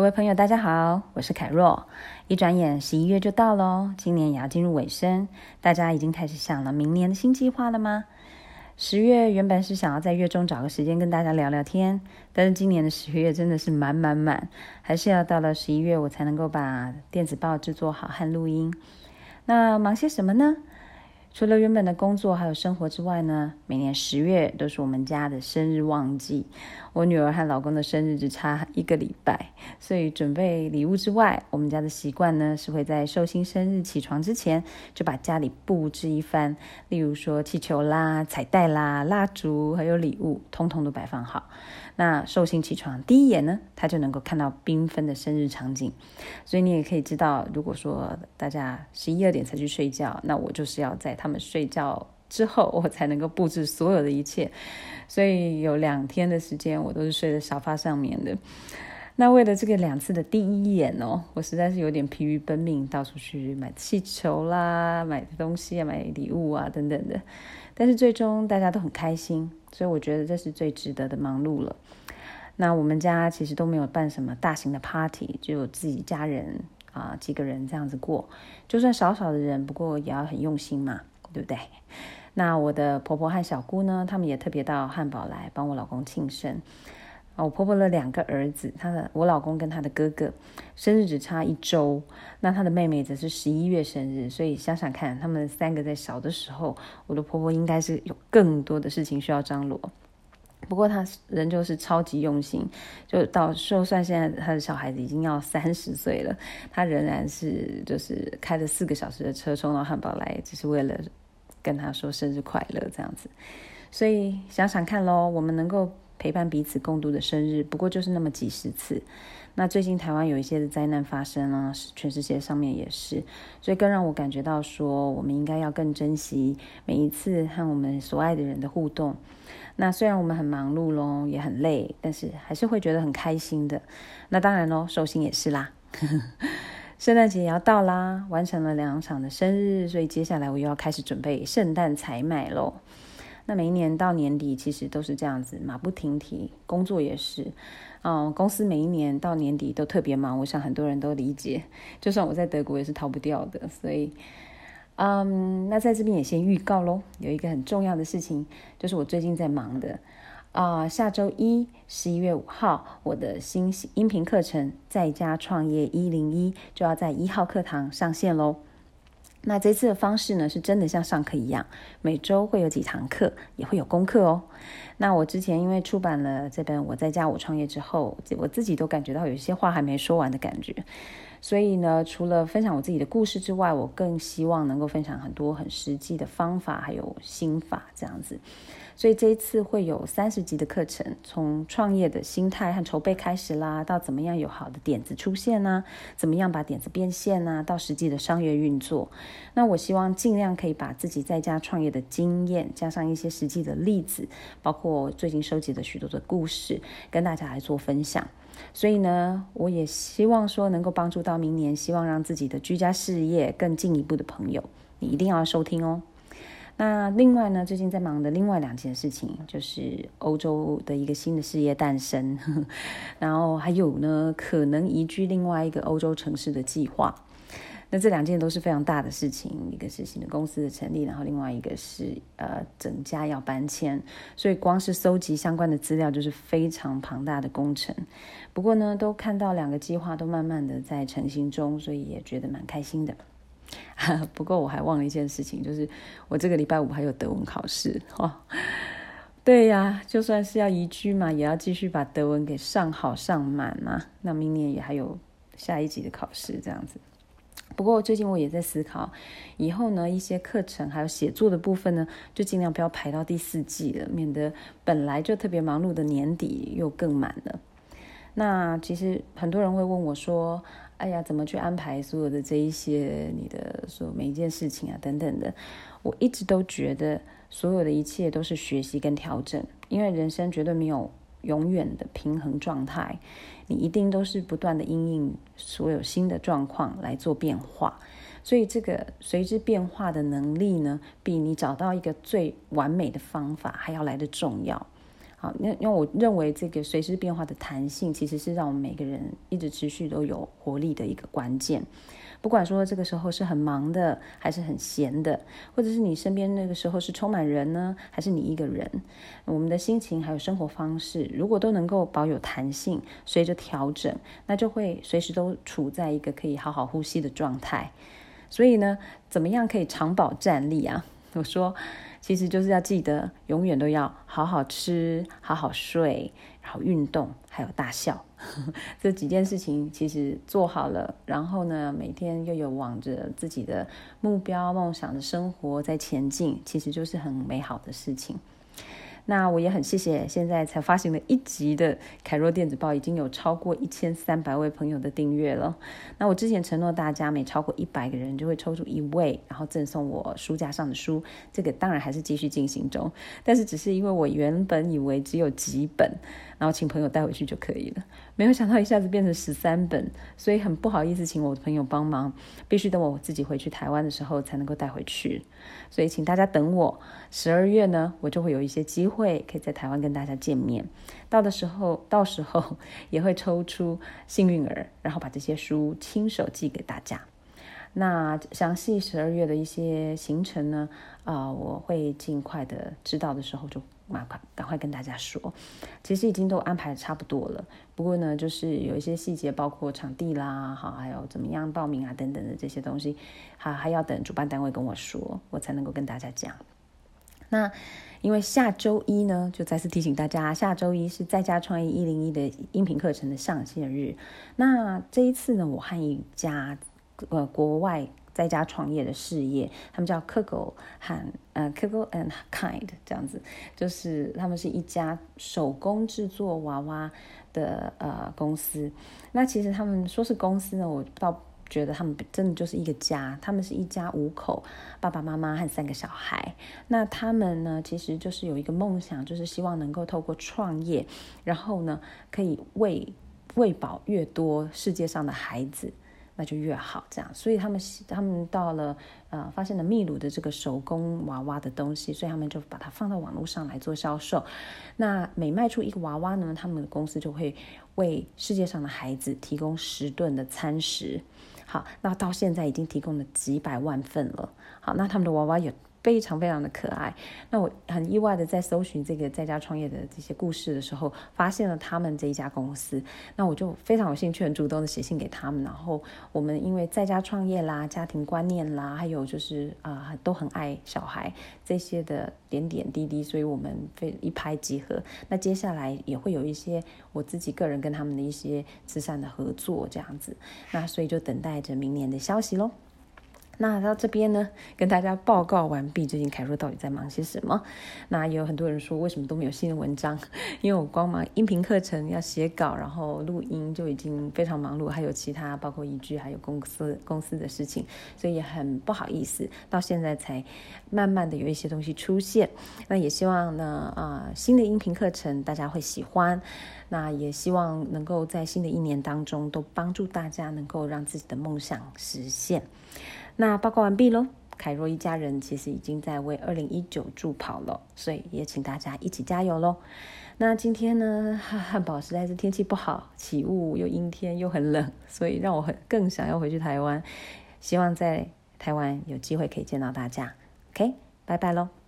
各位朋友，大家好，我是凯若。一转眼十一月就到喽，今年也要进入尾声，大家已经开始想了明年的新计划了吗？十月原本是想要在月中找个时间跟大家聊聊天，但是今年的十月真的是满满满，还是要到了十一月我才能够把电子报制作好和录音。那忙些什么呢？除了原本的工作还有生活之外呢，每年十月都是我们家的生日旺季。我女儿和老公的生日只差一个礼拜，所以准备礼物之外，我们家的习惯呢是会在寿星生日起床之前就把家里布置一番，例如说气球啦、彩带啦、蜡烛还有礼物，通通都摆放好。那寿星起床第一眼呢，他就能够看到缤纷的生日场景，所以你也可以知道，如果说大家十一二点才去睡觉，那我就是要在他们睡觉之后，我才能够布置所有的一切。所以有两天的时间，我都是睡在沙发上面的。那为了这个两次的第一眼哦，我实在是有点疲于奔命，到处去买气球啦、买东西啊、买礼物啊等等的。但是最终大家都很开心，所以我觉得这是最值得的忙碌了。那我们家其实都没有办什么大型的 party，只有自己家人啊几个人这样子过，就算少少的人，不过也要很用心嘛，对不对？那我的婆婆和小姑呢，他们也特别到汉堡来帮我老公庆生。我婆婆的两个儿子，她的我老公跟她的哥哥生日只差一周，那她的妹妹则是十一月生日，所以想想看，他们三个在小的时候，我的婆婆应该是有更多的事情需要张罗。不过她仍旧是超级用心，就到就算现在他的小孩子已经要三十岁了，他仍然是就是开了四个小时的车冲到汉堡来，只是为了跟他说生日快乐这样子。所以想想看喽，我们能够。陪伴彼此共度的生日，不过就是那么几十次。那最近台湾有一些的灾难发生啊，全世界上面也是，所以更让我感觉到说，我们应该要更珍惜每一次和我们所爱的人的互动。那虽然我们很忙碌咯，也很累，但是还是会觉得很开心的。那当然咯，寿星也是啦。圣诞节也要到啦，完成了两场的生日，所以接下来我又要开始准备圣诞采买喽。那每一年到年底，其实都是这样子，马不停蹄，工作也是，嗯，公司每一年到年底都特别忙，我想很多人都理解，就算我在德国也是逃不掉的，所以，嗯，那在这边也先预告喽，有一个很重要的事情，就是我最近在忙的，啊、下周一，十一月五号，我的新音频课程在家创业一零一就要在一号课堂上线喽。那这次的方式呢，是真的像上课一样，每周会有几堂课，也会有功课哦。那我之前因为出版了这本《我在家我创业》之后，我自己都感觉到有些话还没说完的感觉，所以呢，除了分享我自己的故事之外，我更希望能够分享很多很实际的方法，还有心法这样子。所以这一次会有三十集的课程，从创业的心态和筹备开始啦，到怎么样有好的点子出现呢？怎么样把点子变现呢？到实际的商业运作。那我希望尽量可以把自己在家创业的经验，加上一些实际的例子，包括最近收集的许多的故事，跟大家来做分享。所以呢，我也希望说能够帮助到明年希望让自己的居家事业更进一步的朋友，你一定要收听哦。那另外呢，最近在忙的另外两件事情，就是欧洲的一个新的事业诞生，然后还有呢，可能移居另外一个欧洲城市的计划。那这两件都是非常大的事情，一个是新的公司的成立，然后另外一个是呃整家要搬迁，所以光是搜集相关的资料就是非常庞大的工程。不过呢，都看到两个计划都慢慢的在成型中，所以也觉得蛮开心的。不过我还忘了一件事情，就是我这个礼拜五还有德文考试哦。对呀，就算是要移居嘛，也要继续把德文给上好上满嘛。那明年也还有下一级的考试这样子。不过最近我也在思考，以后呢一些课程还有写作的部分呢，就尽量不要排到第四季了，免得本来就特别忙碌的年底又更满了。那其实很多人会问我说，哎呀，怎么去安排所有的这一些你的所每一件事情啊等等的？我一直都觉得所有的一切都是学习跟调整，因为人生绝对没有永远的平衡状态，你一定都是不断的因应所有新的状况来做变化，所以这个随之变化的能力呢，比你找到一个最完美的方法还要来的重要。好，那因为我认为这个随时变化的弹性，其实是让我们每个人一直持续都有活力的一个关键。不管说这个时候是很忙的，还是很闲的，或者是你身边那个时候是充满人呢，还是你一个人，我们的心情还有生活方式，如果都能够保有弹性，随着调整，那就会随时都处在一个可以好好呼吸的状态。所以呢，怎么样可以长保站立啊？我说，其实就是要记得，永远都要好好吃，好好睡，好运动，还有大笑。这几件事情其实做好了，然后呢，每天又有往着自己的目标、梦想的生活在前进，其实就是很美好的事情。那我也很谢谢现在才发行了一集的凯若电子报，已经有超过一千三百位朋友的订阅了。那我之前承诺大家，每超过一百个人就会抽出一位，然后赠送我书架上的书。这个当然还是继续进行中，但是只是因为我原本以为只有几本。然后请朋友带回去就可以了，没有想到一下子变成十三本，所以很不好意思，请我的朋友帮忙，必须等我自己回去台湾的时候才能够带回去，所以请大家等我，十二月呢，我就会有一些机会可以在台湾跟大家见面，到的时候，到时候 也会抽出幸运儿，然后把这些书亲手寄给大家。那详细十二月的一些行程呢，啊、我会尽快的知道的时候就。赶快赶快跟大家说，其实已经都安排的差不多了。不过呢，就是有一些细节，包括场地啦，好，还有怎么样报名啊等等的这些东西，还还要等主办单位跟我说，我才能够跟大家讲。那因为下周一呢，就再次提醒大家，下周一是在家创业一零一的音频课程的上线日。那这一次呢，我和一家呃国外。在家创业的事业，他们叫 Kugel 和呃 Kugel and Kind 这样子，就是他们是一家手工制作娃娃的呃公司。那其实他们说是公司呢，我倒觉得他们真的就是一个家。他们是一家五口，爸爸妈妈和三个小孩。那他们呢，其实就是有一个梦想，就是希望能够透过创业，然后呢，可以喂喂饱越多世界上的孩子。那就越好，这样，所以他们他们到了呃，发现了秘鲁的这个手工娃娃的东西，所以他们就把它放到网络上来做销售。那每卖出一个娃娃呢，他们的公司就会为世界上的孩子提供十顿的餐食。好，那到现在已经提供了几百万份了。好，那他们的娃娃有。非常非常的可爱。那我很意外的在搜寻这个在家创业的这些故事的时候，发现了他们这一家公司。那我就非常有兴趣，很主动的写信给他们。然后我们因为在家创业啦、家庭观念啦，还有就是啊、都很爱小孩这些的点点滴滴，所以我们非一拍即合。那接下来也会有一些我自己个人跟他们的一些慈善的合作这样子。那所以就等待着明年的消息喽。那到这边呢，跟大家报告完毕。最近凯若到底在忙些什么？那也有很多人说，为什么都没有新的文章？因为我光忙音频课程要写稿，然后录音就已经非常忙碌，还有其他包括一句，还有公司公司的事情，所以也很不好意思，到现在才慢慢的有一些东西出现。那也希望呢，啊、新的音频课程大家会喜欢。那也希望能够在新的一年当中，都帮助大家能够让自己的梦想实现。那报告完毕喽，凯若一家人其实已经在为二零一九助跑了，所以也请大家一起加油喽。那今天呢，汉堡实在是天气不好，起雾又阴天又很冷，所以让我很更想要回去台湾。希望在台湾有机会可以见到大家。OK，拜拜喽。